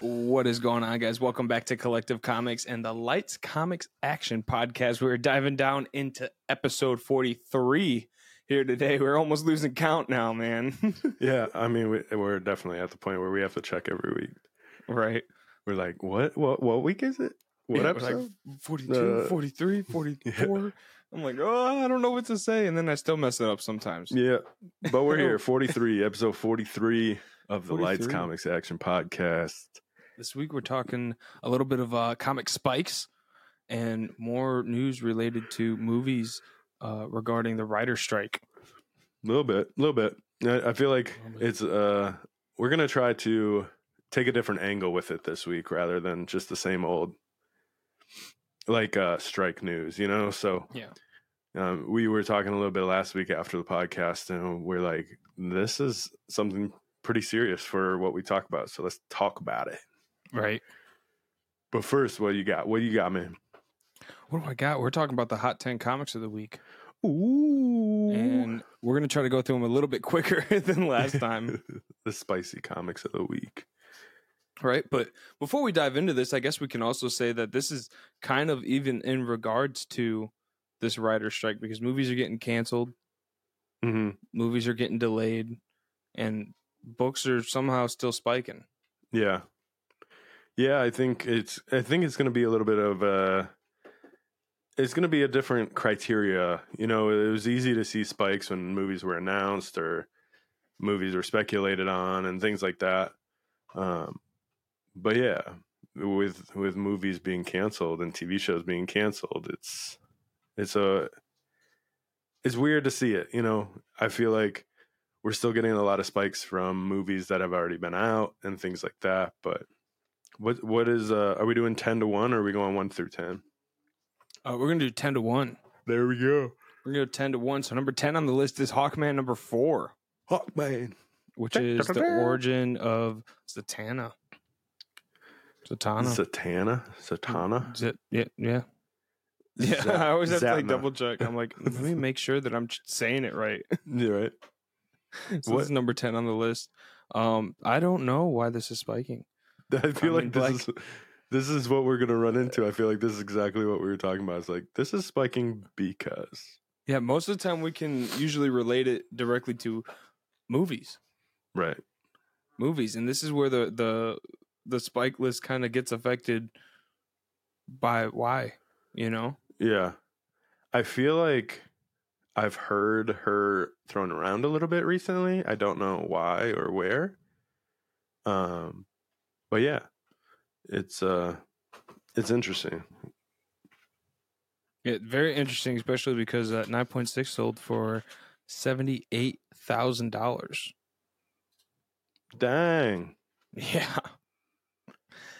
What is going on, guys? Welcome back to Collective Comics and the Lights Comics Action Podcast. We're diving down into episode 43 here today. We're almost losing count now, man. Yeah, I mean, we, we're definitely at the point where we have to check every week. right. We're like, what? What? What week is it? What Yeah, episode? Like 42, Uh, 43, 44. I'm like, oh, I don't know what to say. And then I still mess it up sometimes. yeah, but we're here, forty-three, episode forty-three of the Lights Comics Action Podcast. This week we're talking a little bit of uh, comic spikes and more news related to movies uh, regarding the writer strike. A little bit, a little bit. I, I feel like it's uh, we're gonna try to take a different angle with it this week rather than just the same old, like uh, strike news, you know. So Yeah. um, we were talking a little bit last week after the podcast, and we're like, this is something pretty serious for what we talk about. So let's talk about it. Right. But first, what you got? What you got, man? What do I got? We're talking about the hot 10 comics of the week. Ooh, And we're going to try to go through them a little bit quicker than last time. the spicy comics of the week. Right. But before we dive into this, I guess we can also say that this is kind of even in regards to this writer strike because movies are getting canceled, hmm movies are getting delayed, and books are somehow still spiking. Yeah. Yeah, I think it's I think it's going to be a little bit of uh it's going to be a different criteria. You know, it was easy to see spikes when movies were announced or movies were speculated on and things like that. Um but yeah, with with movies being canceled and TV shows being canceled, it's it's a it's weird to see it, you know. I feel like we're still getting a lot of spikes from movies that have already been out and things like that. But what what is uh are we doing ten to one or are we going one through ten? Uh, we're going to do 10 to 1. There we go. We're going to go 10 to 1. So number 10 on the list is Hawkman number 4, Hawkman. which is the origin of Zatanna. Zatanna. Satana. Satana. Z- yeah, yeah. Yeah, Zat- I always have to like double check. I'm like, let me make sure that I'm saying it right. Yeah, right. so What- this is number 10 on the list. Um, I don't know why this is spiking. I feel I mean, like this like- is this is what we're gonna run into. I feel like this is exactly what we were talking about. It's like this is spiking because Yeah, most of the time we can usually relate it directly to movies. right. Movies, and this is where the the the spike list kind of gets affected by why, you know? Yeah. I feel like I've heard her thrown around a little bit recently. I don't know why or where. Um but yeah. It's uh it's interesting. Yeah, very interesting, especially because uh, 9.6 sold for $78,000. Dang. Yeah.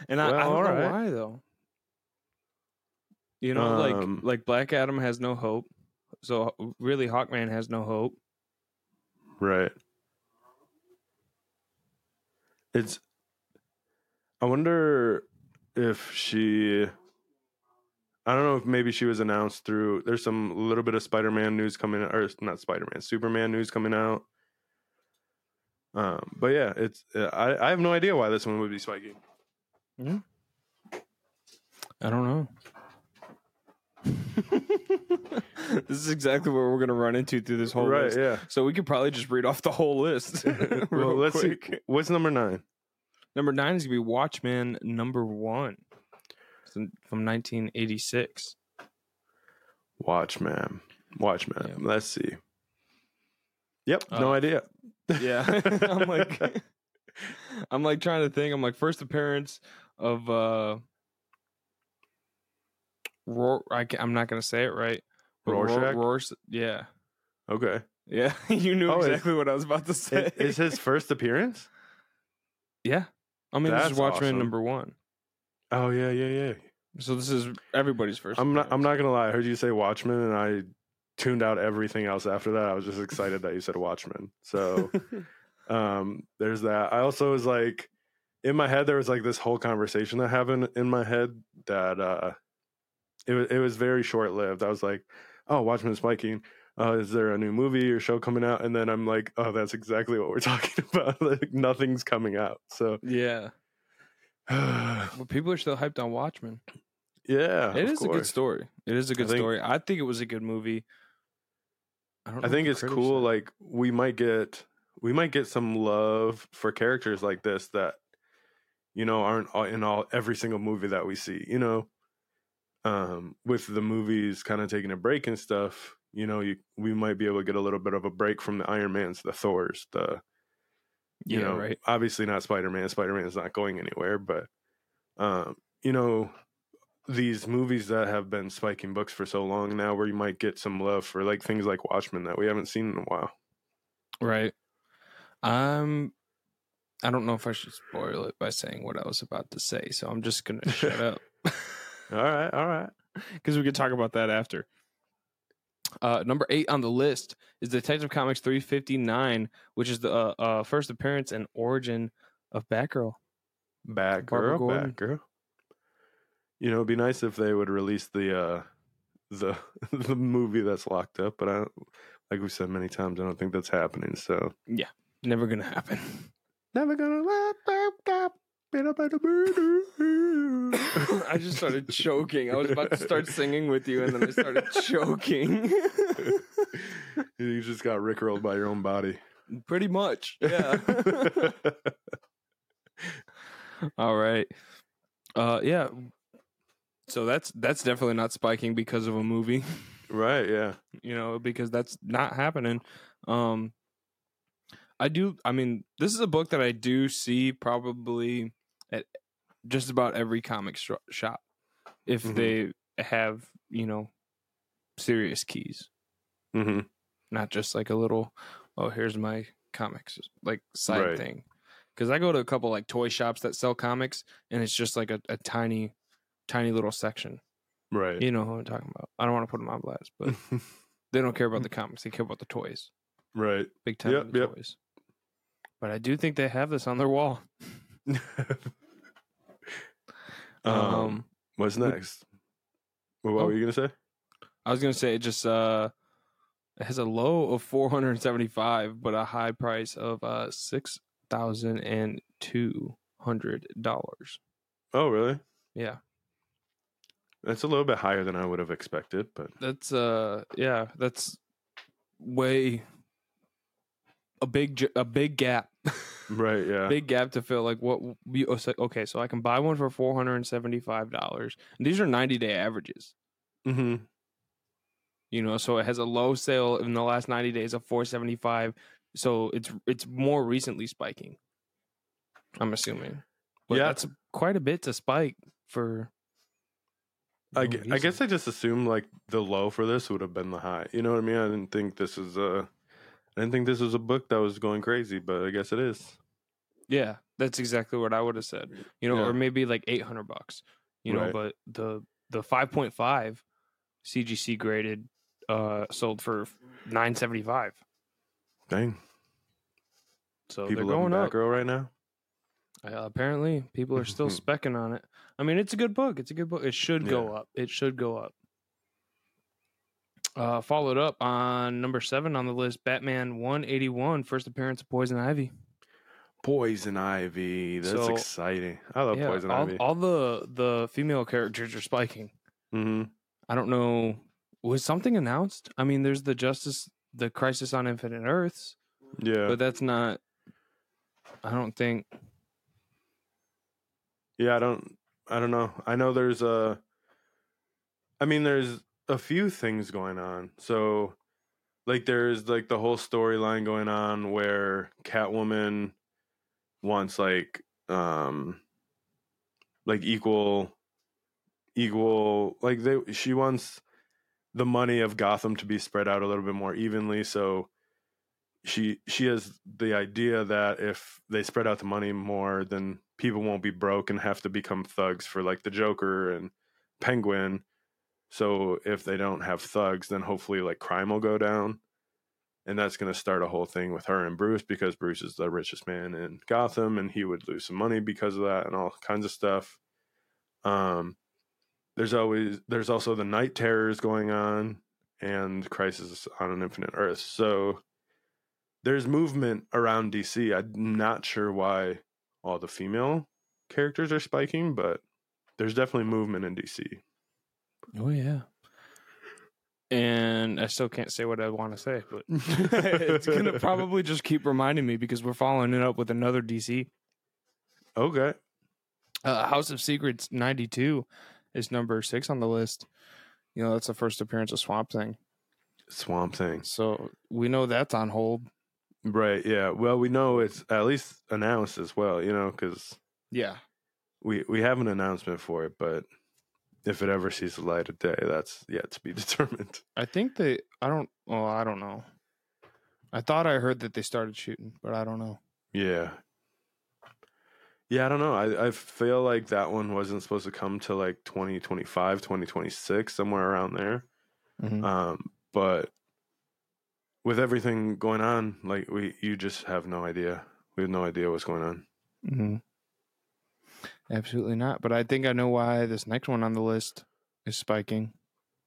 And I, I don't know why though. You know, like Um, like Black Adam has no hope. So really Hawkman has no hope. Right. It's I wonder if she I don't know if maybe she was announced through there's some little bit of Spider-Man news coming out. or not Spider-Man, Superman news coming out. Um but yeah, it's I I have no idea why this one would be spiking. I don't know. this is exactly what we're gonna run into through this whole right, list. yeah. So we could probably just read off the whole list. real well, let's quick. see. What's number 9? Number nine is gonna be Watchmen number one. It's from 1986. Watchman. Watchman. Yeah. Let's see. Yep, no Uh, idea. Yeah, I'm like, I'm like trying to think. I'm like first appearance of uh, Roar. I can, I'm not gonna say it right. Rorschach? Roars- yeah, okay. yeah. you knew Oh, is- exactly what I was about to say. Is, is his first appearance? yeah. I mean, this is Watchmen awesome. number one. Oh yeah, yeah, yeah. So this is everybody's 1st I'm not. I'm not gonna lie. I heard you say Watchmen, and I tuned out everything else after that. I was just excited that you said Watchmen. So um, there's that. I also was like, in my head, there was like this whole conversation that happened in my head that uh, it was it was very short lived. I was like, oh, Watchmen spiking. Uh, is there a new movie or show coming out? And then I'm like, oh, that's exactly what we're talking about. like nothing's coming out. So Yeah. yeah, Well, people are still hyped on Watchmen. it It is is a good story. It is a good think- story. I think it was a good movie. I don't. I think it's cool. said. Like we might get we might get some love for characters like this that you know aren't all- in all every single movie that we see. You know, um, with the movies kind of taking a break and stuff. You know, you we might be able to get a little bit of a break from the Iron Man's, the Thors, the you yeah, know, right. obviously not Spider Man. Spider Man is not going anywhere, but um, you know, these movies that have been spiking books for so long now, where you might get some love for like things like Watchmen that we haven't seen in a while. Right. Um, I don't know if I should spoil it by saying what I was about to say, so I'm just gonna shut up All right, all right. because we could talk about that after. Uh, number eight on the list is Detective Comics 359, which is the uh, uh, first appearance and origin of Batgirl. Batgirl. Batgirl. You know, it'd be nice if they would release the uh the the movie that's locked up, but I like we said many times, I don't think that's happening. So yeah, Never gonna happen. never gonna let that stop. Been up at the murder. I just started choking. I was about to start singing with you, and then I started choking. you just got rickrolled by your own body. Pretty much, yeah. All right. Uh, yeah. So that's that's definitely not spiking because of a movie, right, yeah. you know, because that's not happening. Um, I do. I mean, this is a book that I do see probably at just about every comic stro- shop if Mhm. they have you know serious keys, mm-hmm. not just like a little. Oh, here's my comics like side Right. thing. Because I go to a couple like toy shops that sell comics, and it's just like a, a tiny, tiny little section. Right. You know who I'm talking about. I don't want to put them on blast, but they don't care about the comics. They care about the toys. right. Big time Yep, yep. toys. But I do think they have this on their wall. um, Um, what's next? Well, what Oh. were you gonna say? I was gonna say it just uh it has a low of 475, but a high price of uh six thousand and two hundred dollars. Oh, really? Yeah, That's a little bit higher than I would have expected, but that's uh yeah, that's way a big a big gap. Right, yeah, big gap to fill like what we oh, okay so i can buy one for $475 and these are 90 day averages hmm you know so it has a low sale in the last 90 days of 475 so it's it's more recently spiking i'm assuming but Yeah. that's quite a bit to spike for I, no I guess. I just assumed like the low for this would have been the high. You know what I mean? I didn't think this is a, I didn't think this was a book that was going crazy, but I guess it is. yeah that's exactly what i would have said you know Yeah. or maybe like 800 bucks you know Right. but the the 5.5 cgc graded uh sold for 975 Dang, so people they're going up Batgirl right now. Uh, apparently, people are still specking on it. I mean, it's a good book. It's a good book. It should go up. It should go up. Uh, followed up on number seven on the list, Batman 181, first appearance of Poison Ivy. Poison Ivy, that's So- exciting. I love yeah, Poison all, Ivy. all the the female characters are spiking. hmm I don't know. Was something announced? I mean, there's the Justice, the Crisis on Infinite Earths, Yeah, but that's not. I don't think. Yeah, I don't I don't know. I know there's a I mean there's a few things going on. So like there's like the whole storyline going on where Catwoman wants like um like equal equal like they she wants the money of Gotham to be spread out a little bit more evenly so she she has the idea that if they spread out the money more then people won't be broke and have to become thugs for like the Joker and Penguin so if they don't have thugs then hopefully like crime will go down and that's going to start a whole thing with her and Bruce because Bruce is the richest man in Gotham and he would lose some money because of that and all kinds of stuff um there's always there's also the night terrors going on and Crisis on an Infinite Earth. So there's movement around DC. I'm not sure why all the female characters are spiking, but there's definitely movement in DC. Oh yeah. And I still can't say what I want to say, but it's gonna probably just keep reminding me because we're following it up with another DC. Okay. Uh, House of Secrets ninety two is number six on the list. You know that's the first appearance of Swamp Thing, Swamp Thing. so we know that's on hold. Right. Yeah. Well, we know it's at least announced as well, you know, because Yeah, we, we have an announcement for it, but if it ever sees the light of day, that's yet to be determined. I think they. I don't. Well, I don't know. I thought I heard that they started shooting, but I don't know. Yeah. Yeah, I don't know. I, I feel like that one wasn't supposed to come to like 2025, 2026, somewhere around there. Mhm. Um, but with everything going on, like we you just have no idea. We have no idea what's going on. hmm Absolutely not. But I think I know why this next one on the list is spiking.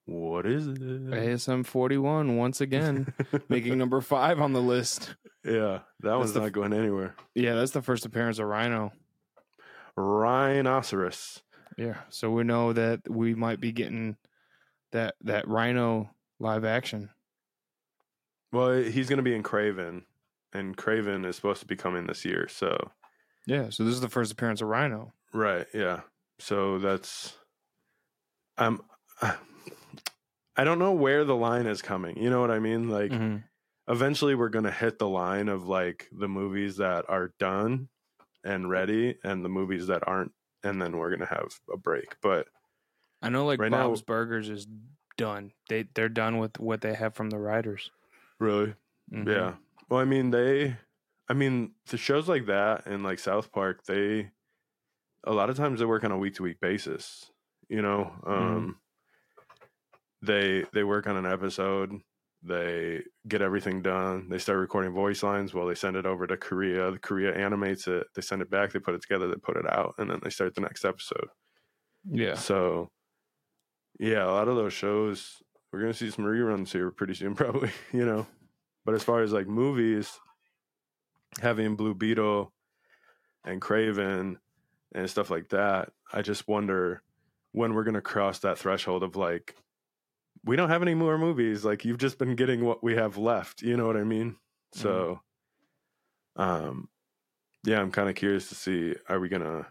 What is it? ASM 41 once again making number five on the list. yeah, that one's the not going anywhere. Yeah, that's the first appearance of Rhino. Rhinoceros. Yeah, so we know that we might be getting that that Rhino live action. Well, he's going to be in Kraven, and Kraven is supposed to be coming this year. So, Yeah, so this is the first appearance of Rhino. right, yeah. So that's, I'm, I don't know where the line is coming. You know what I mean? Like, Mhm. eventually, we're going to hit the line of like the movies that are done and ready, and the movies that aren't, and then we're going to have a break. But I know, like Right now- Bob's Burgers is done. They they're done with what they have from the writers. really, Mhm. Yeah. Well, I mean, they, I mean, the shows like that and like South Park, they, a lot of times they work on a week to week basis. You know, um, they they work on an episode, they get everything done, they start recording voice lines. Well, they send it over to Korea. The Korea animates it. They send it back. They put it together. They put it out, and then they start the next episode. Yeah. So, yeah, a lot of those shows we're gonna see some reruns here pretty soon, probably. You know, but as far as like movies, having Blue Beetle and Kraven and stuff like that, I just wonder when we're gonna cross that threshold of like we don't have any more movies. Like you've just been getting what we have left. You know what I mean? So, um, yeah, I'm kind of curious to see are we gonna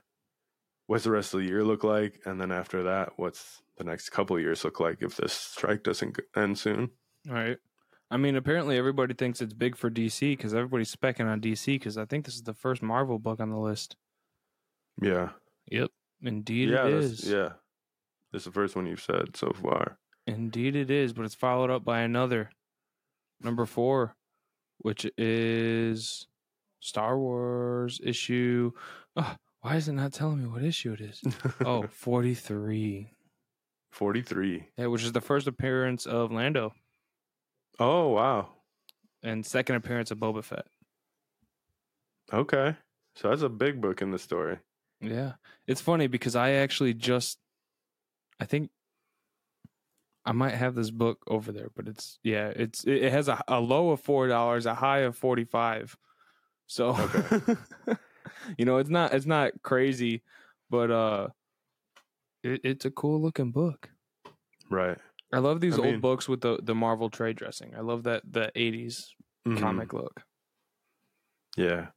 what's the rest of the year look like, and then after that, what's the next couple of years look like if this strike doesn't end soon? All right. I mean, apparently everybody thinks it's big for DC because everybody's specking on DC because I think this is the first Marvel book on the list. Yeah, Yep. Indeed yeah, it is. yeah. Is the first one you've said so far. Indeed it is, but it's followed up by another number four, which is Star Wars issue. Oh, why is it not telling me what issue it is? Oh, 43. 43. Yeah, which is the first appearance of Lando Oh wow. and second appearance of Boba Fett. Okay, so that's a big book in the story. Yeah. It's funny because I actually just I think I might have this book over there, but it's yeah, it's it has a, a low of four dollars, a high of forty five. So Okay. you know, it's not it's not crazy, but uh it, it's a cool looking book. Right. I love these I old mean- books with the, the Marvel trade dressing. I love that the eighties Mhm. comic look. Yeah.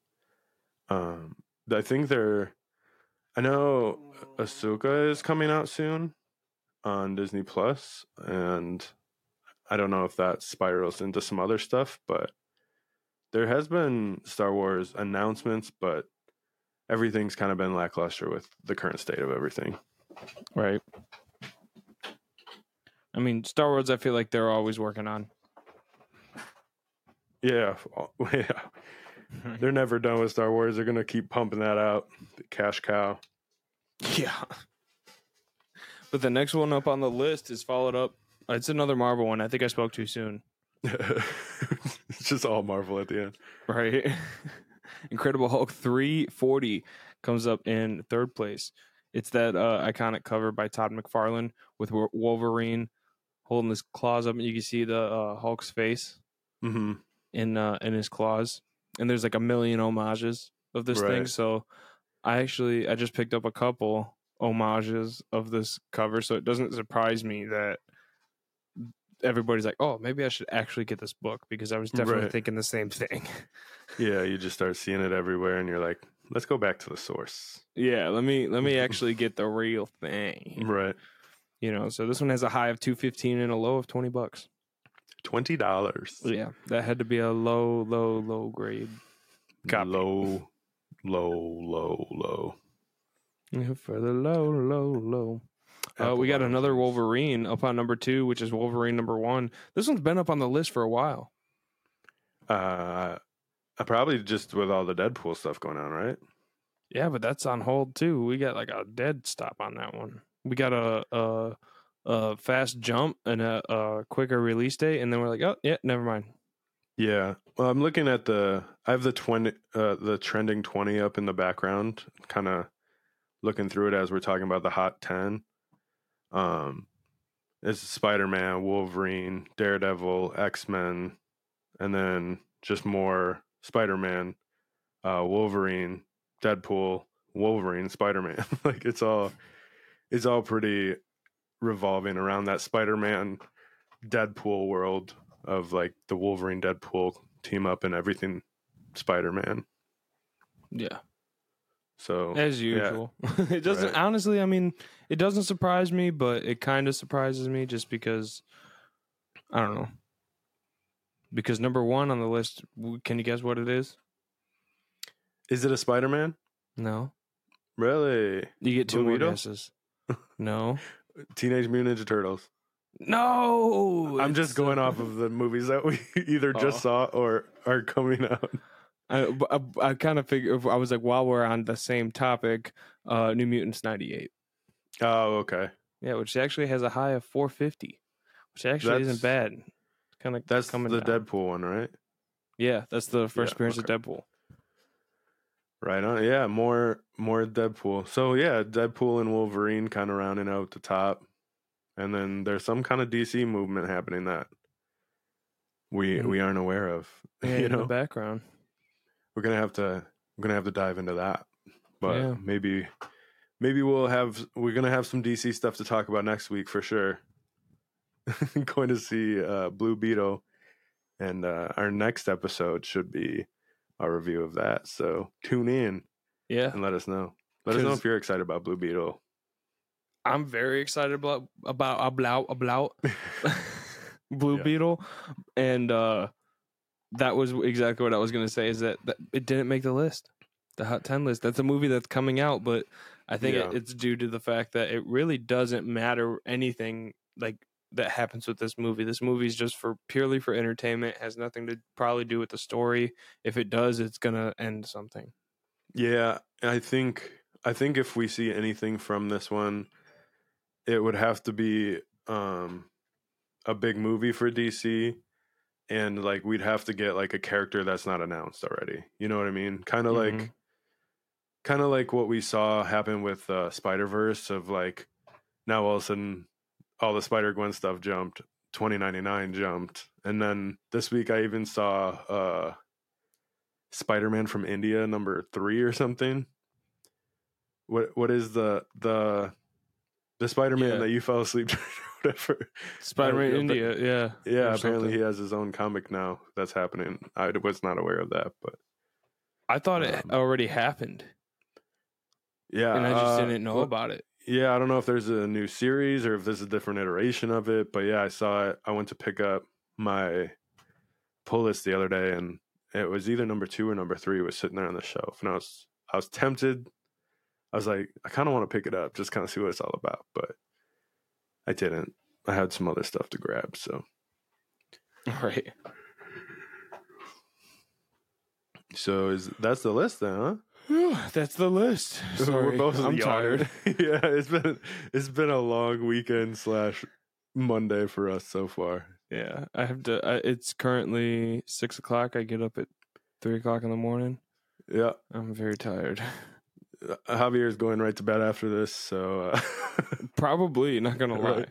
Um, I think they're. I know Ahsoka is coming out soon on Disney Plus, and I don't know if that spirals into some other stuff, but there has been Star Wars announcements, but everything's kind of been lackluster with the current state of everything. Right. I mean, Star Wars. I feel like they're always working on. Yeah, yeah. They're never done with Star Wars. They're gonna keep pumping that out. The cash cow. Yeah. But the next one up on the list is followed up. It's another Marvel one. I think I spoke too soon. it's just all Marvel at the end. Right. Incredible Hulk 340 comes up in third place. It's that uh, iconic cover by Todd McFarlane with Wolverine holding his claws up, and you can see the uh, Hulk's face hmm in uh, in his claws. And there's like a million homages of this thing. So I actually I just picked up a couple homages of this cover, so it doesn't surprise me that everybody's like, "Oh, maybe I should actually get this book," because I was definitely Right. thinking the same thing. Yeah, you just start seeing it everywhere, and you're like, let's go back to the source. yeah, let me let me actually get the real thing. Right. You know, so this one has a high of two fifteen and a low of twenty bucks. Twenty dollars. Yeah, that had to be a low, low, low grade. Copy. Low, low, low, low. Yeah, For the low, low, low. Uh, we got another. Wolverine up on number two, which is Wolverine number one. This one's been up on the list for a while. Uh, uh, probably just with all the Deadpool stuff going on, right? Yeah, but that's on hold too. We got like a dead stop on that one. We got a a, a fast jump and a, a quicker release date, and then we're like, oh yeah, never mind. Yeah. Well, I'm looking at the. I have the twenty, uh, the trending twenty up in the background, kind of looking through it as we're talking about the hot ten. Um, it's Spider Man, Wolverine, Daredevil, X Men, and then just more Spider Man, uh, Wolverine, Deadpool, Wolverine, Spider Man. like it's all, it's all pretty revolving around that Spider Man, Deadpool world of like the Wolverine Deadpool team up and everything Spider Man. Yeah, So as yeah. usual. it doesn't Right. honestly. I mean, it doesn't surprise me, but it kind of surprises me just because I don't know. Because number one on the list, can you guess what it is? is it a Spider Man? No, Really? you get two Blue more guesses. No, Teenage Mutant Ninja Turtles. no. I'm just going off of the movies that we either just Oh. saw or are coming out. I, I, I kind of figured. I was like, while we're on the same topic, uh, New Mutants '98. Oh, okay. Yeah, which actually has a high of 450, which actually isn't That's- bad. Kind of That's coming the down. Deadpool one, right? Yeah, that's the first Yeah, appearance of Deadpool. Right on. Yeah, more more Deadpool. So yeah, Deadpool and Wolverine kind of rounding out the top, and then there's some kind of DC movement happening that we Mm. we aren't aware of. Yeah, you in know, the background. we're gonna have to we're gonna have to dive into that but Yeah. maybe maybe we'll have we're gonna have some dc stuff to talk about next week for sure going to see uh blue beetle and uh our next episode should be a review of that so tune in Yeah, and let us know let us know if you're excited about blue beetle I'm very excited about about about about Blue Yeah. Beetle, and uh, that was exactly what I was going to say. Is that, that it didn't make the list, the Hot Ten list. That's a movie that's coming out, but I think it, it's due to the fact that it really doesn't matter anything like that happens with this movie. This movie is just for purely for entertainment. Has nothing to probably do with the story. If it does, it's gonna end something. yeah i think i think if we see anything from this one it would have to be um a big movie for DC and like we'd have to get like a character that's not announced already. You know what I mean? Kind of like Mhm. kind of like what we saw happen with uh Spider-Verse of like now all of a sudden all the Spider-Gwen stuff jumped, 2099 jumped. And then this week I even saw uh Spider-Man from India number 3 or something. What what is the the the Spider-Man Yeah. that you fell asleep during or whatever? Spider-Man yeah, but- India, yeah, Yeah, or apparently something. he has his own comic now that's happening. I was not aware of that, but I thought it Um, already happened, yeah, and I just uh, didn't know well, about it. Yeah, I don't know if there's a new series or if there's a different iteration of it, but yeah, I saw it. I went to pick up my pull list the other day, and it was either number two or number three was sitting there on the shelf, and I was I was tempted. I was like, I kind of want to pick it up, just kind of see what it's all about, but I didn't. I had some other stuff to grab, so Right. so is that's the list then, huh? That's the list. Sorry, We're both I'm tired. yeah, it's been it's been a long weekend slash Monday for us so far. Yeah, I have to. I, it's currently six o'clock. I get up at three o'clock in the morning. Yeah, I'm very tired. Uh, Javier's going right to bed after this, so uh, Probably not gonna lie.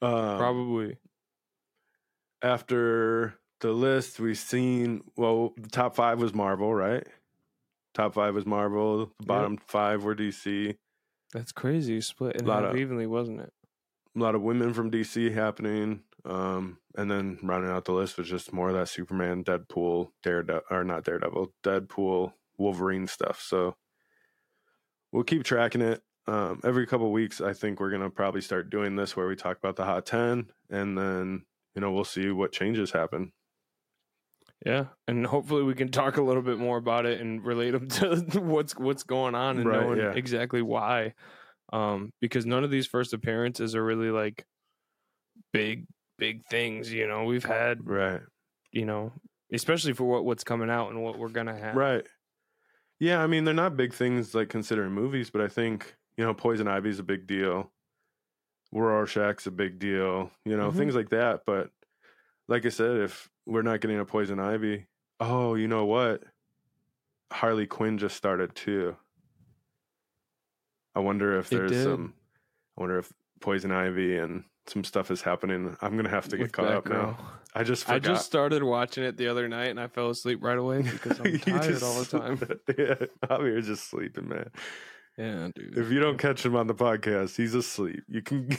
Um, Probably. after the list, we've seen well, the top five was Marvel, right? Top five was Marvel. The bottom five were DC. That's crazy. Split in Lot half of- evenly, wasn't it? A lot of women from DC happening. Um, and then rounding out the list was just more of that Superman, Deadpool, Daredevil, or not Daredevil, Deadpool, Wolverine stuff. So we'll keep tracking it. Um, every couple weeks, I think we're gonna probably start doing this where we talk about the hot ten, and then you know we'll see what changes happen. Yeah, and hopefully we can talk a little bit more about it and relate them to what's what's going on and Right, knowing yeah. exactly why. Um, because none of these first appearances are really like big big things. You know, we've had Right. you know, especially for what what's coming out and what we're gonna have. Right. Yeah, I mean they're not big things like considering movies, but I think you know Poison Ivy's a big deal. Rorschach's a big deal. You know Mhm. things like that. But like I said, if we're not getting a Poison Ivy, oh, you know what? Harley Quinn just started too. I wonder if It there's did. some. I wonder if Poison Ivy and some stuff is happening. I'm gonna have to get with caught up now. I just I just started watching it the other night and I fell asleep right away because I'm tired all the time. yeah, Javier's just sleeping, man. Yeah, dude. If you don't catch him on the podcast, he's asleep. You can.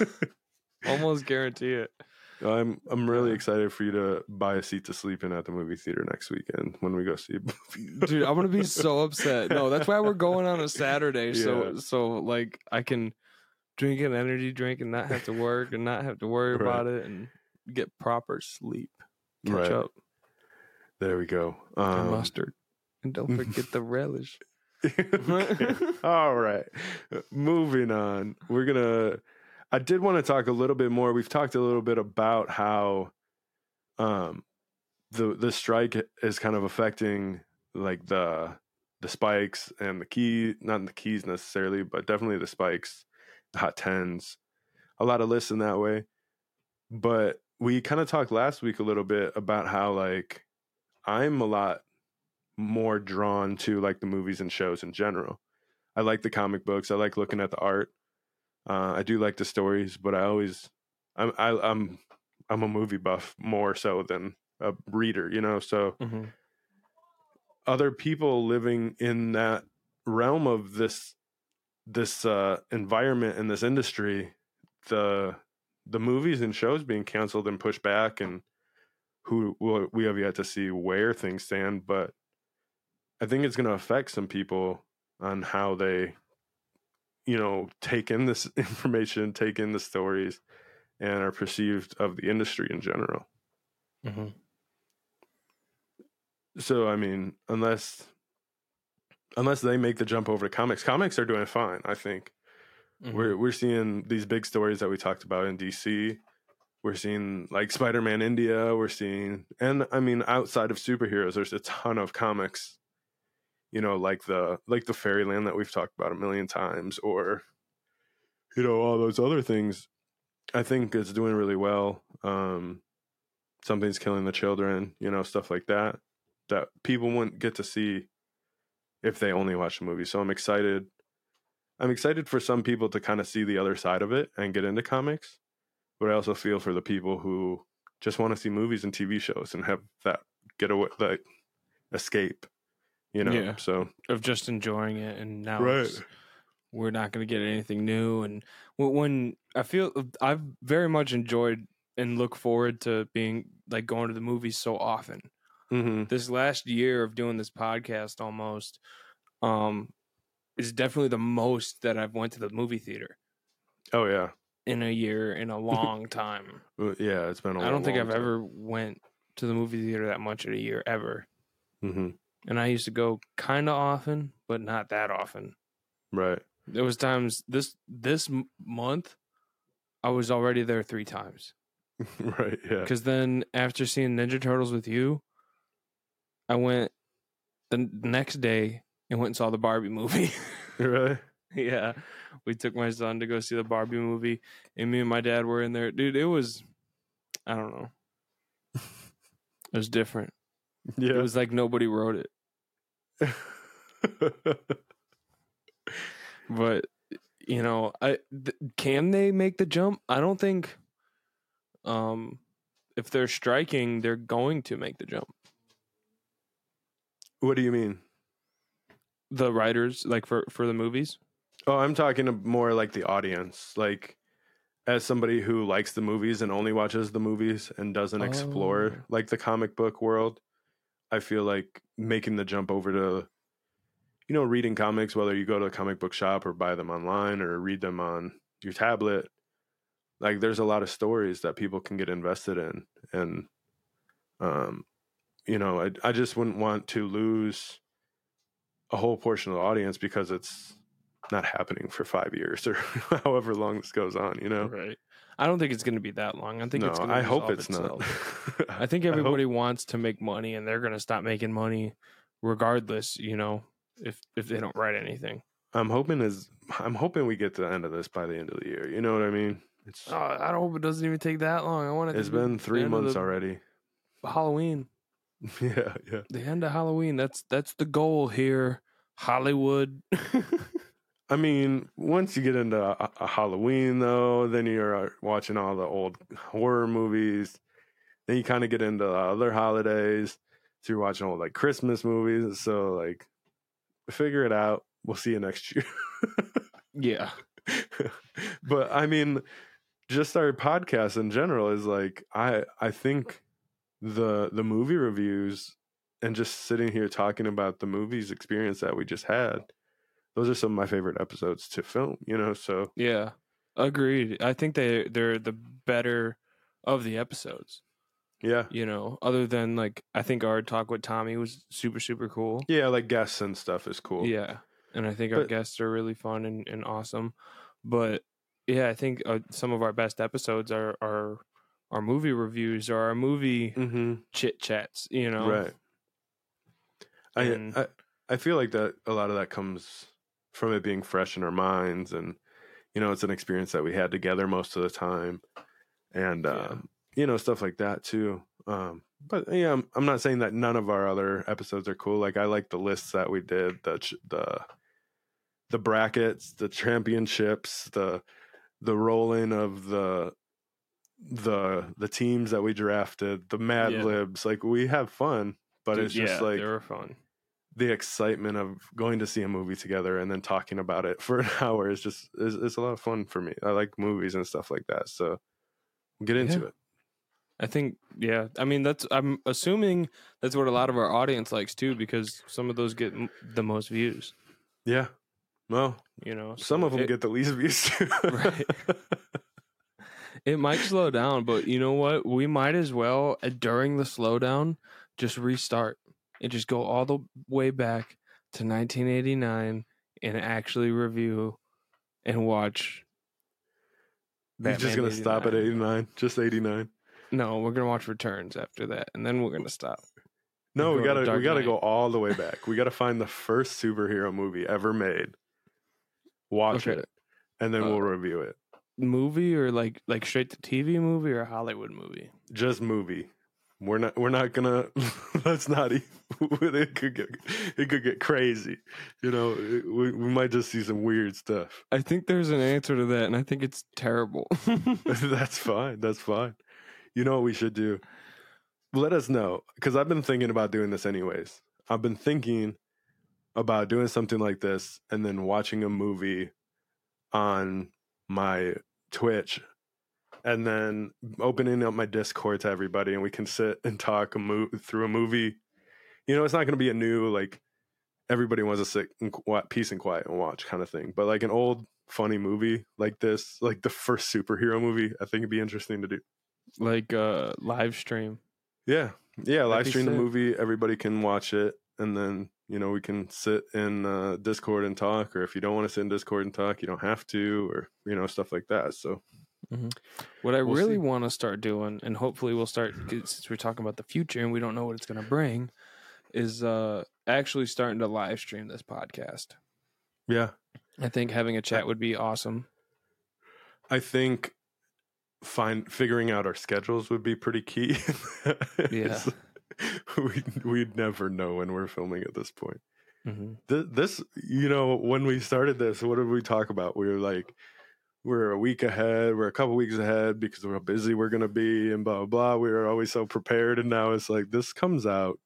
Almost guarantee it. I'm I'm really excited for you to buy a seat to sleep in at the movie theater next weekend when we go see. a movie. dude i'm gonna be so upset no that's why we're going on a saturday so Yeah. so like i can drink an energy drink and not have to work and not have to worry Right. about it and get proper sleep catch Right. up There we go. Um, mustard and don't forget the relish. All right. Moving on. We're going to I did want to talk a little bit more. We've talked a little bit about how um the the strike is kind of affecting like the the spikes and the key not the keys necessarily, but definitely the spikes, the hot tens. A lot of lists in that way. But we kind of talked last week a little bit about how like I'm a lot more drawn to like the movies and shows in general. I like the comic books. I like looking at the art. Uh, I do like the stories, but I always, I'm, I, I'm, I'm a movie buff more so than a reader, you know. So Mhm. other people living in that realm of this, this uh, environment and this industry, the the movies and shows being canceled and pushed back, and who well, we have yet to see where things stand, but I think it's going to affect some people on how they, you know, take in this information, take in the stories, and are perceived of the industry in general. Mhm. So, I mean, unless unless they make the jump over to comics, comics are doing fine. I think Mhm. we're we're seeing these big stories that we talked about in DC. We're seeing like Spider Man India. We're seeing, and I mean, outside of superheroes, there's a ton of comics. You know, like the like the Fairyland that we've talked about a million times, or you know, all those other things. I think it's doing really well. Um, something's killing the children. You know, stuff like that that people wouldn't get to see if they only watch the movie. So I'm excited I'm excited for some people to kind of see the other side of it and get into comics, but I also feel for the people who just want to see movies and TV shows and have that get away, like escape, you know. Yeah. So of just enjoying it and now Right. we're not going to get anything new and when, when i feel i've very much enjoyed and look forward to being like going to the movies so often mhm. this last year of doing this podcast almost um is definitely the most that I've went to the movie theater oh yeah, in a year in a long time. Yeah. It's been. I I don't think I've ever went to the movie theater that much in a year ever. hmm And I used to go kind of often, but not that often. Right. There was times this this month I was already there 3 times. right. Yeah. Cuz then after seeing Ninja Turtles with you, I went the next day and went and saw the Barbie movie. Right. yeah. We took my son to go see the Barbie movie, and me and my dad were in there. Dude, it was, I don't know. It was different. Yeah. It was like nobody wrote it. But you know, I th- can they make the jump? I don't think. Um, if they're striking, they're going to make the jump. What do you mean? The writers, like for for the movies. Oh, I'm talking more like the audience. Like as somebody who likes the movies and only watches the movies and doesn't Oh. explore like the comic book world, I feel like making the jump over to you know, reading comics, whether you go to a comic book shop or buy them online or read them on your tablet, like there's a lot of stories that people can get invested in. And um, you know, I I just wouldn't want to lose a whole portion of the audience because it's not happening for five years or however long this goes on, you know? Right. I don't think it's going to be that long. I think no, it's going to No, I hope it's itself. not. I think everybody wants to make money, and they're going to stop making money, regardless. You know, if if they don't write anything. I'm hoping is I'm hoping we get to the end of this by the end of the year. You know what I mean? It's Oh, I don't hope it doesn't even take that long. I want it. it's been three months the already. Halloween, yeah, yeah. the end of Halloween. That's that's the goal here. Hollywood. I mean, once you get into a, a Halloween, though, then you're uh, watching all the old horror movies. Then you kind of get into the other holidays. So you're watching old like Christmas movies. So like, figure it out. We'll see you next year. yeah. but I mean, just our podcast in general is like I I think the the movie reviews and just sitting here talking about the movies experience that we just had. Those are some of my favorite episodes to film, you know. So Yeah. Agreed. I think they they're the better of the episodes. yeah, You know, other than like I think our talk with Tommy was super super cool. yeah, like guests and stuff is cool. Yeah, and I think our guests are really fun and, and awesome. But yeah, I think uh, some of our best episodes are are our movie reviews or our movie Mm-hmm. chit chats. You know, Right. I, And- I I feel like that a lot of that comes from it being fresh in our minds, and you know, it's an experience that we had together most of the time, and Yeah. um, you know, stuff like that too. Um, but yeah, I'm, I'm not saying that none of our other episodes are cool. Like I like the lists that we did, the the the brackets, the championships, the the rolling of the the the teams that we drafted, the Mad Yeah. Libs. Like we have fun, but Dude, it's just yeah, like they were fun. The excitement of going to see a movie together and then talking about it for an hour is just is, is a lot of fun for me. I like movies and stuff like that, so we'll get into Yeah. it. I think, yeah. I mean, that's. I'm assuming that's what a lot of our audience likes too, because some of those get m- the most views. Yeah. Well, You know, some so of them it, get the least views too. Right. It might slow down, but you know what? We might as well uh, during the slowdown just restart and just go all the way back to 1989 and actually review and watch. You're just gonna stop at 89. 89, just 89. No, we're gonna watch Returns after that, and then we're gonna stop. No, we gotta Dark we gotta Knight. go all the way back. We gotta find the first superhero movie ever made. Watch Okay. it, and then Uh, we'll review it. Movie or like like straight to TV movie or Hollywood movie. Just movie. We're not. We're not gonna. let's not. It could get. It could get crazy. You know. it- we we might just see some weird stuff. I think there's an answer to that, and I think it's terrible. That's fine. That's fine. You know what we should do? Let us know because I've been thinking about doing this anyways. I've been thinking about doing something like this and then watching a movie on my Twitch and then opening up my Discord to everybody and we can sit and talk a mo- through a movie. You know, it's not going to be a new like everybody wants to sit in peace and quiet and watch kind of thing, but like an old funny movie like this, like the first superhero movie, I think it'd be interesting to do. like uh live stream. Yeah, yeah. Live stream the movie. Everybody can watch it, and then you know we can sit in uh, Discord and talk. Or if you don't want to sit in Discord and talk, you don't have to, or you know stuff like that. So What I We'll really see. want to start doing, and hopefully we'll start since we're talking about the future and we don't know what it's going to bring, is uh actually starting to live stream this podcast. yeah, I think having a chat would be awesome. I think find figuring out our schedules would be pretty key. Yeah. we we'd never know when we're filming at this point. Mm-hmm. Th- this, you know, when we started this, what did we talk about? We were like, we're a week ahead, we're a couple weeks ahead because of how busy we're gonna be, and blah blah blah. We were always so prepared, and now it's like this comes out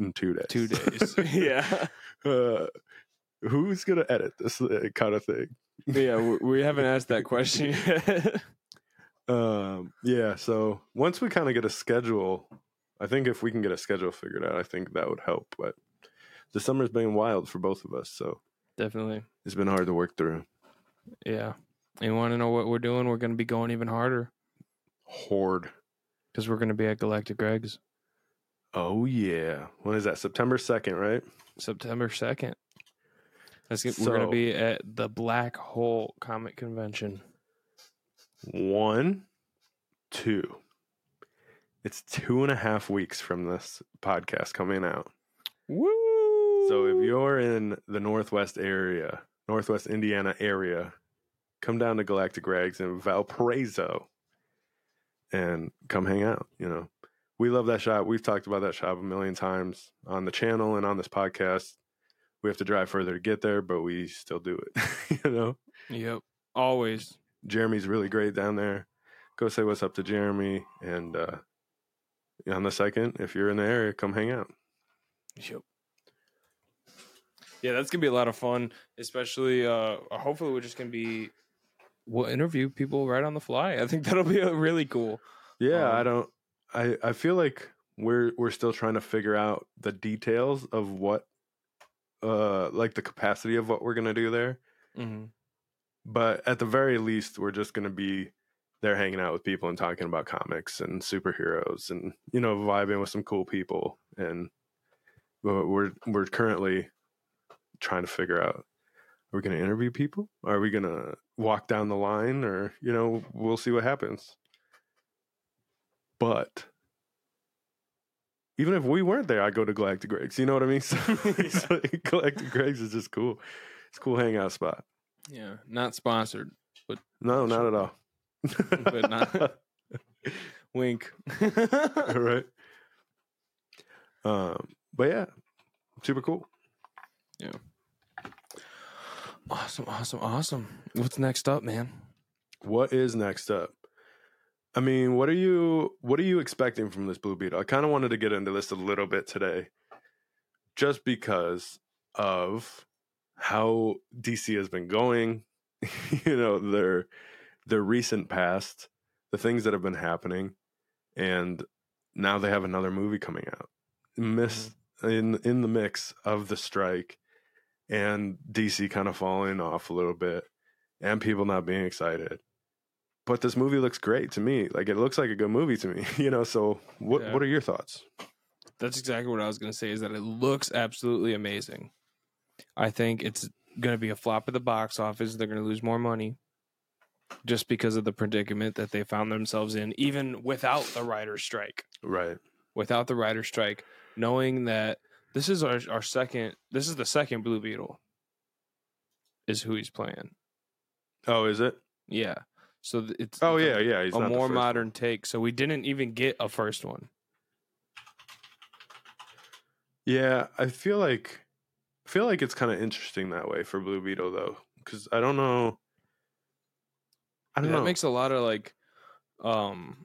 in two days. Two days. yeah. uh, who's gonna edit this uh, kind of thing? Yeah, we, we haven't asked that question yet. Um, yeah. So once we kind of get a schedule, I think if we can get a schedule figured out, I think that would help. But the summer's been wild for both of us, so Definitely. it's been hard to work through. Yeah. You want to know what we're doing? We're going to be going even harder Horde. because we're going to be at Galactic Greg's Oh yeah. When is that? September second, right? September 2nd. That's we're going to be at the Black Hole Comic Convention. One, two. It's two and a half weeks from this podcast coming out. Woo! So if you're in the Northwest area, Northwest Indiana area, come down to Galactic Greg's in Valparaiso and come hang out. You know, we love that shop. We've talked about that shop a million times on the channel and on this podcast. We have to drive further to get there, but we still do it. you know, Yep. Always. Jeremy's really great down there. Go say what's up to Jeremy. And uh, on the second, if you're in the area, come hang out. Yep. Yeah, that's gonna be a lot of fun. Especially, uh, hopefully, we're just gonna be. We'll interview people right on the fly. I think that'll be really cool. Yeah, Um, I don't. I I feel like we're we're still trying to figure out the details of what, uh, like the capacity of what we're gonna do there. Mm-hmm. But at the very least, we're just gonna be there hanging out with people and talking about comics and superheroes and you know vibing with some cool people. And we're we're, we're currently trying to figure out. Are we going to interview people? Are we going to walk down the line? Or, you know, we'll see what happens. But even if we weren't there, I'd go to Galactic Greg's. You know what I mean? So, so Galactic Greg's is just cool. It's a cool hangout spot. Yeah, not sponsored. But no, not at all. But not- Wink. all right. Um, but yeah, super cool. Awesome, awesome, awesome. What's next up, man? What is next up? I mean, what are you what are you expecting from this Blue Beetle? I kind of wanted to get into this a little bit today, just because of how DC has been going. you know, their their recent past, the things that have been happening, and now they have another movie coming out. Miss mm-hmm. in in the mix of the strike and DC kind of falling off a little bit and people not being excited. But this movie looks great to me. Like it looks like a good movie to me, you know. So what Yeah. what are your thoughts? That's exactly what I was going to say. Is that it looks absolutely amazing. I think it's going to be a flop at the box office. They're going to lose more money just because of the predicament that they found themselves in, even without the writer's strike. Right. Without the writer's strike, knowing that this is our, our second, this is the second Blue Beetle, is who he's playing. Oh, is it? Yeah. So it's Oh yeah, yeah. He's a more modern take. So we didn't even get a first one. one. Yeah, I feel like I feel like it's kind of interesting that way for Blue Beetle though, because I don't know. I don't that know. It makes a lot of like um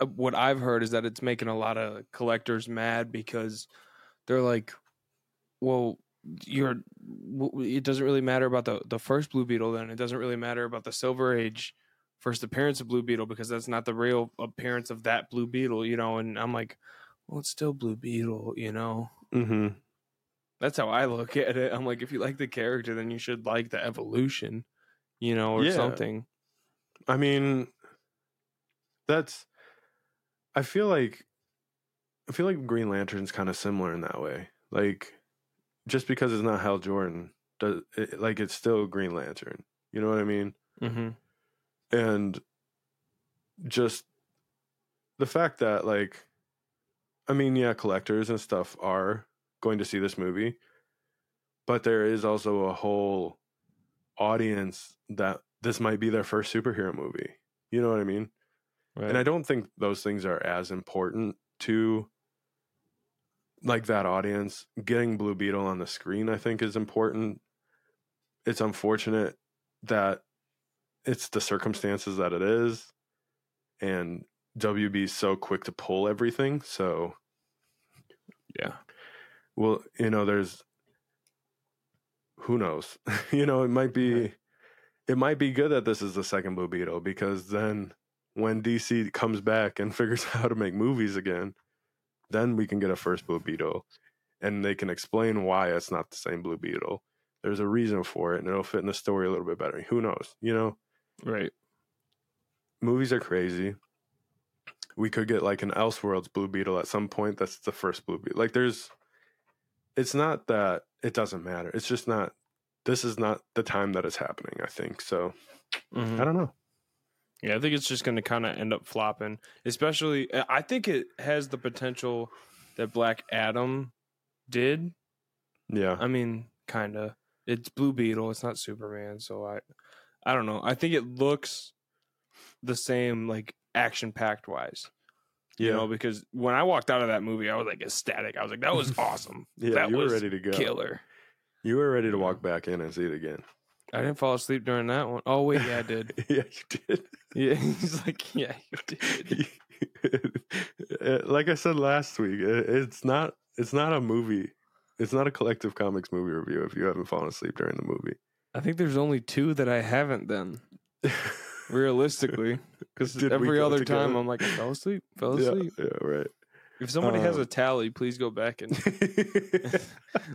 uh, what i've heard is that it's making a lot of collectors mad because they're like well you're it doesn't really matter about the the first blue beetle then it doesn't really matter about the silver age first appearance of blue beetle because that's not the real appearance of that blue beetle you know and i'm like well it's still blue beetle you know hmm that's how i look at it i'm like if you like the character then you should like the evolution you know or Yeah. something I mean, that's. I feel like, I feel like Green Lantern's kind of similar in that way. Like, just because it's not Hal Jordan, does it, like it's still Green Lantern. You know what I mean? mm-hmm. And just the fact that, like, I mean, yeah, collectors and stuff are going to see this movie, but there is also a whole audience that this might be their first superhero movie. You know what I mean? right And I don't think those things are as important to like that audience getting Blue Beetle on the screen. I think is important. It's unfortunate that it's the circumstances that it is, and WB's so quick to pull everything. So Yeah. well, you know, there's who knows. you know, it might be Right. it might be good that this is the second Blue Beetle because then when DC comes back and figures out how to make movies again, then we can get a first Blue Beetle and they can explain why it's not the same Blue Beetle. There's a reason for it and it'll fit in the story a little bit better. Who knows? You know, Right. movies are crazy. We could get like an Elseworlds Blue Beetle at some point. That's the first Blue Beetle. Like there's, it's not that it doesn't matter. It's just not. This is not the time that it's happening. I think so. Mhm. I don't know. Yeah, I think it's just going to kind of end up flopping. Especially, uh, I think it has the potential that Black Adam did. Yeah, I mean, kind of. It's Blue Beetle. It's not Superman, so I, I don't know. I think it looks the same, like action packed wise. You yeah, know, because when I walked out of that movie, I was like ecstatic. I was like, "That was awesome. yeah. that you were was ready to go. killer." You were ready to walk back in and see it again. I didn't fall asleep during that one. Oh wait, yeah, I did. yeah, you did. Yeah, he's like, "Yeah, you did." Uh, like I said last week, it's not. It's not a movie. It's not a collective comics movie review if you haven't fallen asleep during the movie. I think there's only two that I haven't then. realistically because every other together? time i'm like i fell asleep fell asleep yeah, right. if somebody has Um, a tally please go back and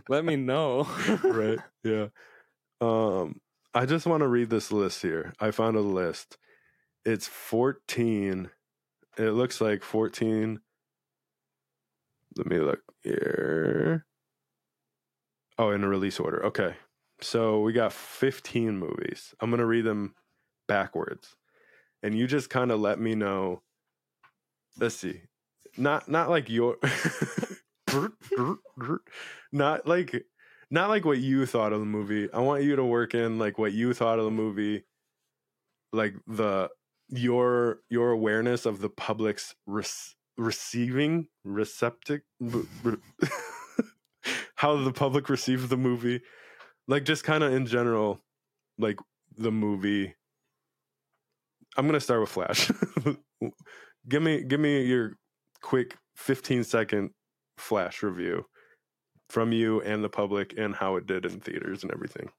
let me know right. Yeah. Um, I just want to read this list here. I found a list. It's 14. It looks like 14. Let me look here. Oh, in a release order. Okay. So we got 15 movies. I'm going to read them backwards. And you just kind of let me know. Let's see. Not not like your not like not like what you thought of the movie. I want you to work in like what you thought of the movie, like the your your awareness of the public's rec- receiving receptic how the public received the movie, like just kind of in general, like the movie. I'm gonna start with Flash. give me give me your quick 15 second Flash review from you and the public and how it did in theaters and everything.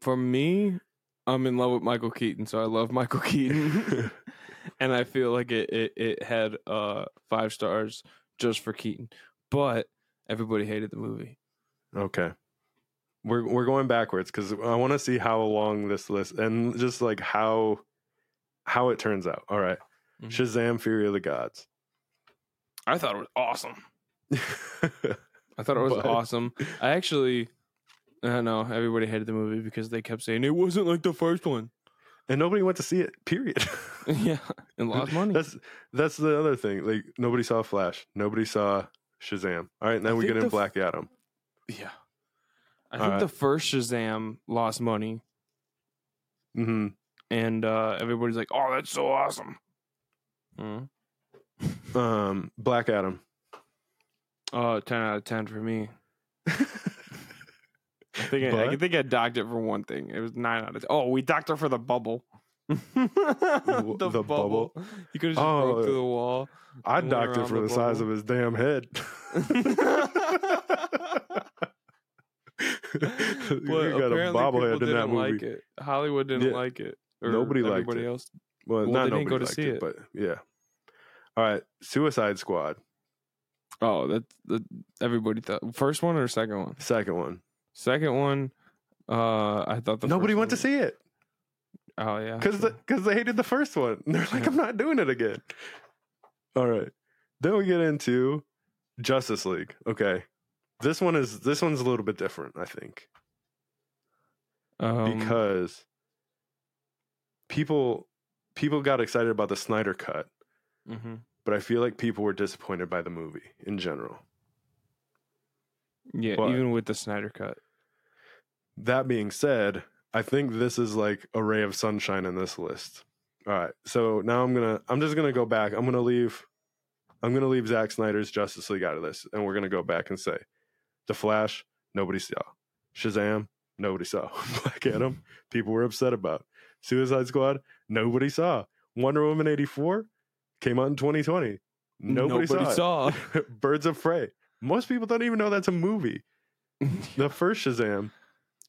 for me i'm in love with michael keaton so i love michael keaton and i feel like it, it it had uh five stars just for keaton but everybody hated the movie okay. We're we're going backwards cuz I want to see how long this list and just like how how it turns out. All right. Mhm. Shazam Fury of the Gods. i thought it was awesome I thought it was But- awesome. I actually, I don't know everybody hated the movie because they kept saying it wasn't like the first one. and nobody went to see it. Period. yeah, and lost money. That's that's the other thing. Like nobody saw Flash. Nobody saw Shazam. All right, now I we get in the f- Black Adam. yeah, I All think right. the first Shazam lost money, hmm and uh, everybody's like, "Oh, that's so awesome." Mm. Um, Black Adam. Uh, ten out of ten for me. I think I, I think I docked it for one thing. It was nine out of ten. Oh, we docked it for the bubble. the bubble? You could have just broke Oh. through the wall. I docked it for the the size of his damn head. But you got a bobblehead people in that didn't movie. like it. Hollywood didn't Yeah. like it. Nobody liked everybody it. else. Well, Well, not they didn't nobody go to see it, it. but yeah. All right, Suicide Squad, Oh, that that everybody thought first one or second one. second one. Second one, uh, I thought the Nobody went to see it Oh yeah, because because they hated the first one. They're like. I'm not doing it again. All right, then we get into Justice League. Okay, this one is this one's a little bit different, I think. um, because people people got excited about the Snyder cut, mhm. But I feel like people were disappointed by the movie in general. yeah, But- even with the Snyder cut. That being said, I think this is like a ray of sunshine in this list. All right, so now I'm gonna I'm just gonna go back. I'm gonna leave I'm going to leave Zack Snyder's Justice League out of this, and we're going to go back and say, The Flash, nobody saw. Shazam, nobody saw. Black Adam, people were upset about. Suicide Squad, nobody saw. Wonder Woman 84 came out in 2020. Nobody, saw. saw. Birds of Prey. Most people don't even know that's a movie. the first Shazam.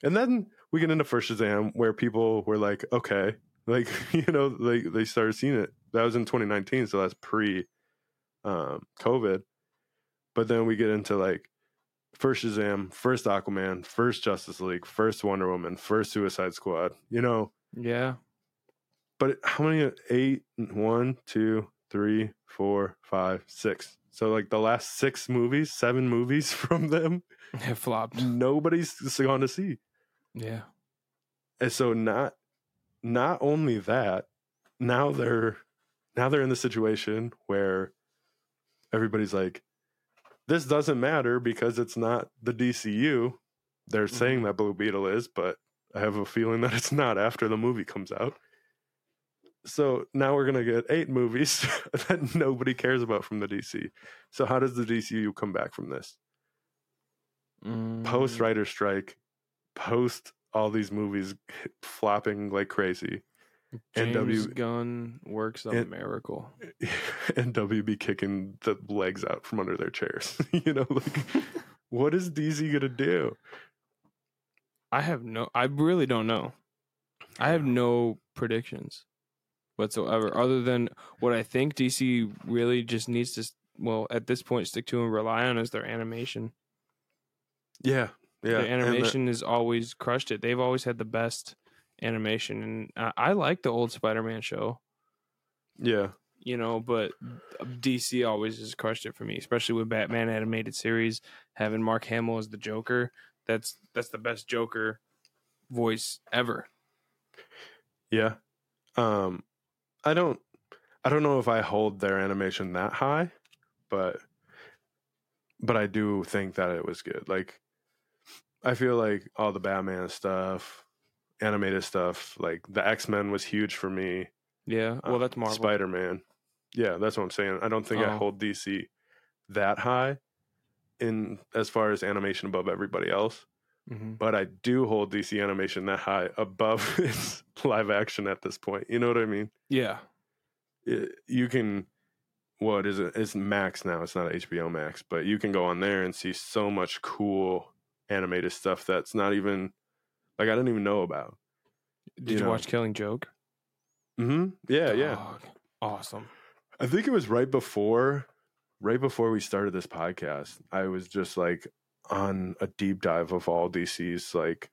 And then we get into first Shazam where people were like, okay, like, you know, they, they started seeing it. That was in 2019, so that's pre um, COVID. But then we get into like first Shazam, first Aquaman, first Justice League, first Wonder Woman, first Suicide Squad, you know. yeah. But how many? Eight, one, two, three, four, five, six. So like the last six movies, seven movies from them, It flopped. nobody's gone to see. Yeah. And so not not only that, now they're now they're in the situation where everybody's like, this doesn't matter because it's not the DCU. They're mm-hmm. saying that Blue Beetle is, but I have a feeling that it's not after the movie comes out. So now we're gonna get eight movies that nobody cares about from the DC. So how does the DCU come back from this? Post Mm, writer strike, post all these movies flopping like crazy, James NW Gunn works a and- miracle. and WB kicking the legs out from under their chairs. you know, like what is DC gonna do? I have no. I really don't know. I have no predictions whatsoever, other than what I think DC really just needs to. Well, at this point, stick to and rely on is their animation. Yeah, yeah. the and the- animation has always crushed it. They've always had the best animation, and I, I like the old Spider-Man show. yeah, You know, but DC always has crushed it for me, especially with Batman animated series having Mark Hamill as the Joker. That's that's the best Joker voice ever. yeah. Um, I don't, I don't know if I hold their animation that high, but, but I do think that it was good. Like, I feel like all the Batman stuff, animated stuff, like the X Men was huge for me. Yeah, well, Uh, that's Marvel. Spider Man. Yeah, that's what I'm saying. I don't think I Oh. hold DC that high in as far as animation above everybody else, Mhm. but I do hold DC animation that high above its live action at this point. You know what I mean? Yeah, It, you can what is it? It's Max now. It's not HBO Max, but you can go on there and see so much cool animated stuff that's not even like I didn't even know about. did You you, know. watch Killing Joke? Mm hmm. Yeah, yeah. Awesome. I think it was right before right before we started this podcast. I was just like on a deep dive of all DC's like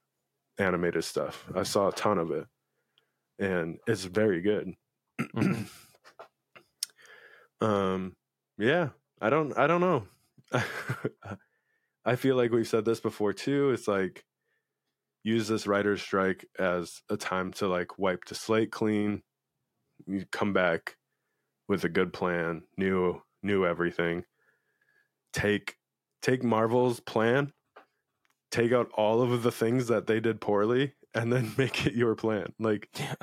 animated stuff. I saw a ton of it. And it's very good. Mhm. um yeah, I don't I don't know. I feel like we've said this before too. It's like use this writer's strike as a time to like wipe the slate clean. You come back with a good plan, new new everything. Take take Marvel's plan, take out all of the things that they did poorly, and then make it your plan. Like Yeah.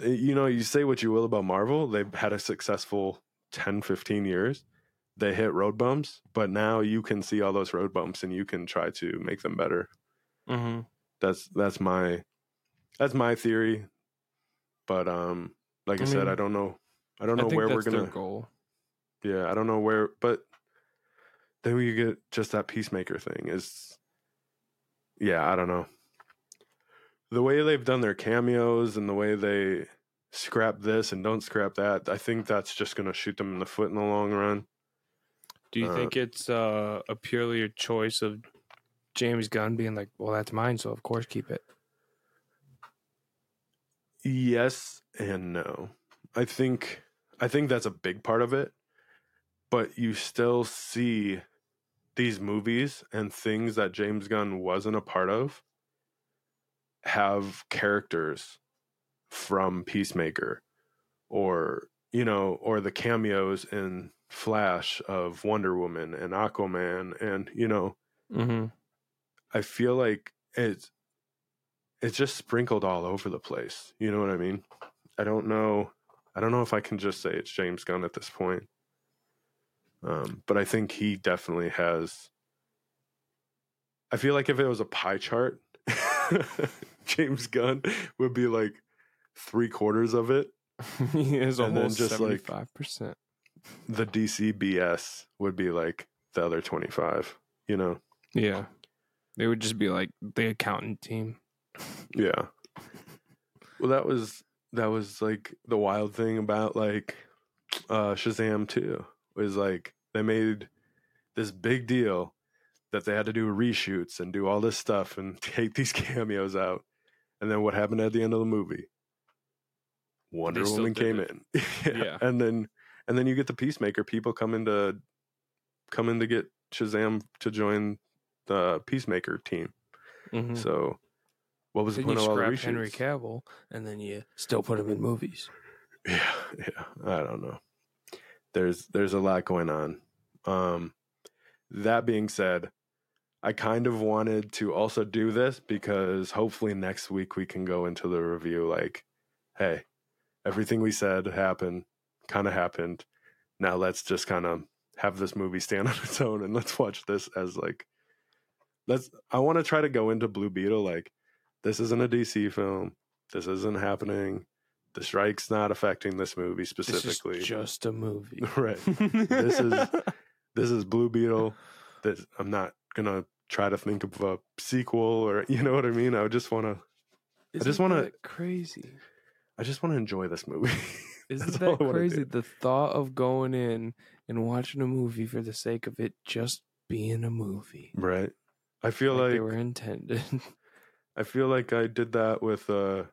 eh, you know, you say what you will about Marvel, they've had a successful 10, 15 years. They hit road bumps, but now you can see all those road bumps and you can try to make them better. hmm That's that's my that's my theory. But um like I, I said, I don't know I don't I know think where that's we're gonna goal. Yeah, I don't know where but then we get just that peacemaker thing is yeah, I don't know. The way they've done their cameos and the way they scrap this and don't scrap that, I think that's just gonna shoot them in the foot in the long run. Do you Uh, think it's uh, a purely a choice of James Gunn being like, "Well, that's mine, so of course keep it." Yes and no. I think I think that's a big part of it. But you still see these movies and things that James Gunn wasn't a part of have characters from Peacemaker or you know or the cameos in Flash of Wonder Woman and Aquaman and you know Mm-hmm. I feel like it's it's just sprinkled all over the place. You know what I mean? I don't know. I don't know if I can just say it's James Gunn at this point. Um, but I think he definitely has. I feel like if it was a pie chart, James Gunn would be like three quarters of it. he is And almost just, like, seventy five percent. The DC BS would be like the other 25, you know? Yeah, they would just be like the accountant team. Yeah. Well, that was that was like the wild thing about like uh Shazam 2 was like they made this big deal that they had to do reshoots and do all this stuff and take these cameos out. And then what happened at the end of the movie? Wonder They Woman came it. in. Yeah. And then and then you get the Peacemaker people coming to come in to get Shazam to join the Peacemaker team. Mhm. So what was the Then you point of all the? Henry Cavill, and then you still put him in movies. Yeah, yeah. I don't know. There's there's a lot going on. Um that being said, I kind of wanted to also do this because hopefully next week we can go into the review like, hey, everything we said happened, kind of happened. Now let's just kind of have this movie stand on its own and let's watch this as like let's I want to try to go into Blue Beetle like this isn't a DC film. This isn't happening. The strike's not affecting this movie specifically. This is just a movie. right. This is- This is Blue Beetle. This I'm not gonna try to think of a sequel or you know what I mean. I just want to. just Isn't wanna- that crazy. I just want to enjoy this movie. Isn't that crazy? The thought of going in and watching a movie for the sake of it just being a movie, right. I feel like, like, they were intended. I feel like I did that with uh,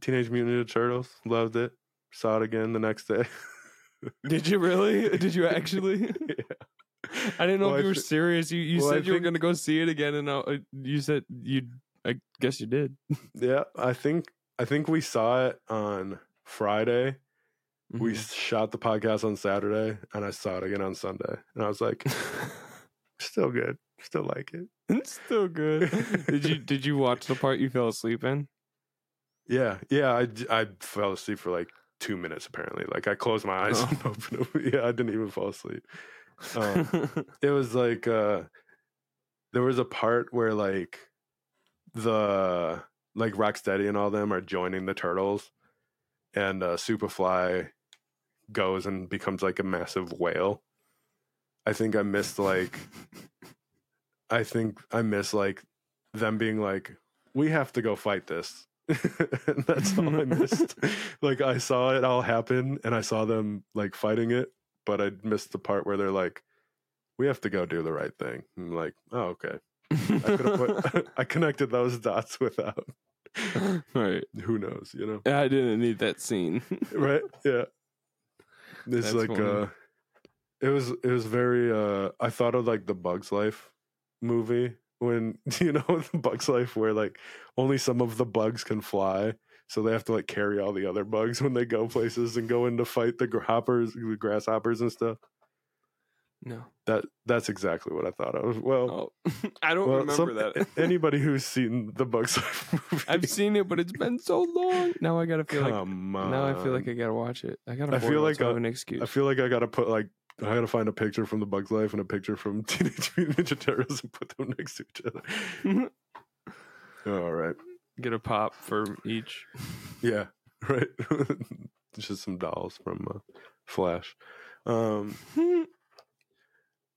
Teenage Mutant Ninja Turtles. Loved it. Saw it again the next day. Did you really? Did you actually? yeah. I didn't know Well, if you were serious. You you well, I said you were going to go see it again, and uh, you said you. I guess you did. Yeah, I think I think we saw it on Friday. We Mhm. shot the podcast on Saturday, and I saw it again on Sunday, and I was like, still good, still like it. it's still good. did you Did you watch the part you fell asleep in? Yeah, yeah. I, I fell asleep for like two minutes apparently. Like I closed my eyes Oh. and opened them. Yeah, I didn't even fall asleep. Um, it was like uh there was a part where like the like Rocksteady and all them are joining the turtles and uh Superfly goes and becomes like a massive whale. I think I missed like I think I missed like them being like, We have to go fight this. And that's all I missed. like I saw it all happen and I saw them like fighting it, but I missed the part where they're like, We have to go do the right thing. I'm like, oh okay. I put I connected those dots without right. who knows, you know? I didn't need that scene. right yeah it's That's like funny. uh it was it was very uh i thought of like the bugs life movie when you know the bugs life where like only some of the bugs can fly so they have to like carry all the other bugs when they go places and go in to fight the hoppers the grasshoppers and stuff no. that that's exactly what i thought of well, Oh, I don't well remember some- that. anybody who's seen the bugs life movie I've seen it, but it's been so long. Now I gotta feel like. on Now I feel like I gotta watch it. I gotta. I feel like I- an excuse. I feel like I gotta put like I gotta find a picture from the Bugs Life and a picture from Teenage Mutant Ninja Turtles and put them next to each other. All right, Get a pop for each. yeah, right. Just some dolls from uh, Flash. Um,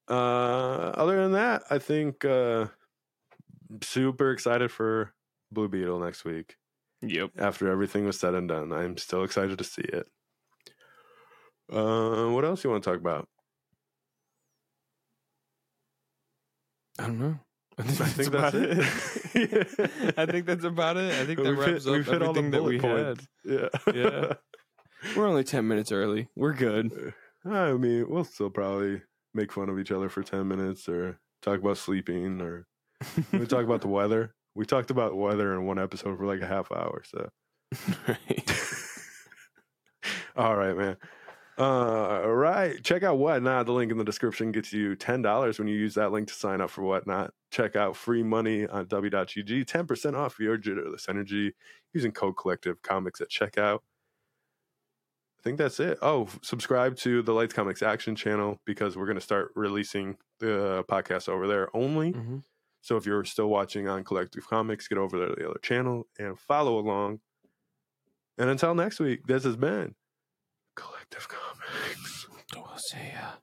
uh, other than that, I think uh, super excited for Blue Beetle next week. Yep. After everything was said and done, I'm still excited to see it. Uh, what else you want to talk about? I don't know. I think, I that's think that's it. it. I think that's about it. I think that We've hit- wraps up we've hit all the everything that we bullet had. Yeah. Yeah. We're only ten minutes early. We're good. I mean, we'll still probably make fun of each other for 10 minutes or talk about sleeping or we talk about the weather. We talked about weather in one episode for like a half hour. So, right. all right, man. Uh, all right. Check out Whatnot. The link in the description gets you $10 when you use that link to sign up for Whatnot. Check out free money on w.gg. 10% off your jitterless energy using code collective comics at checkout. I think that's it. Oh, subscribe to the Lights Comics Action channel because we're going to start releasing the podcast over there only. Mhm. So if you're still watching on Collective Comics, get over there to the other channel and follow along. And until next week, this has been Collective Comics. We'll see ya.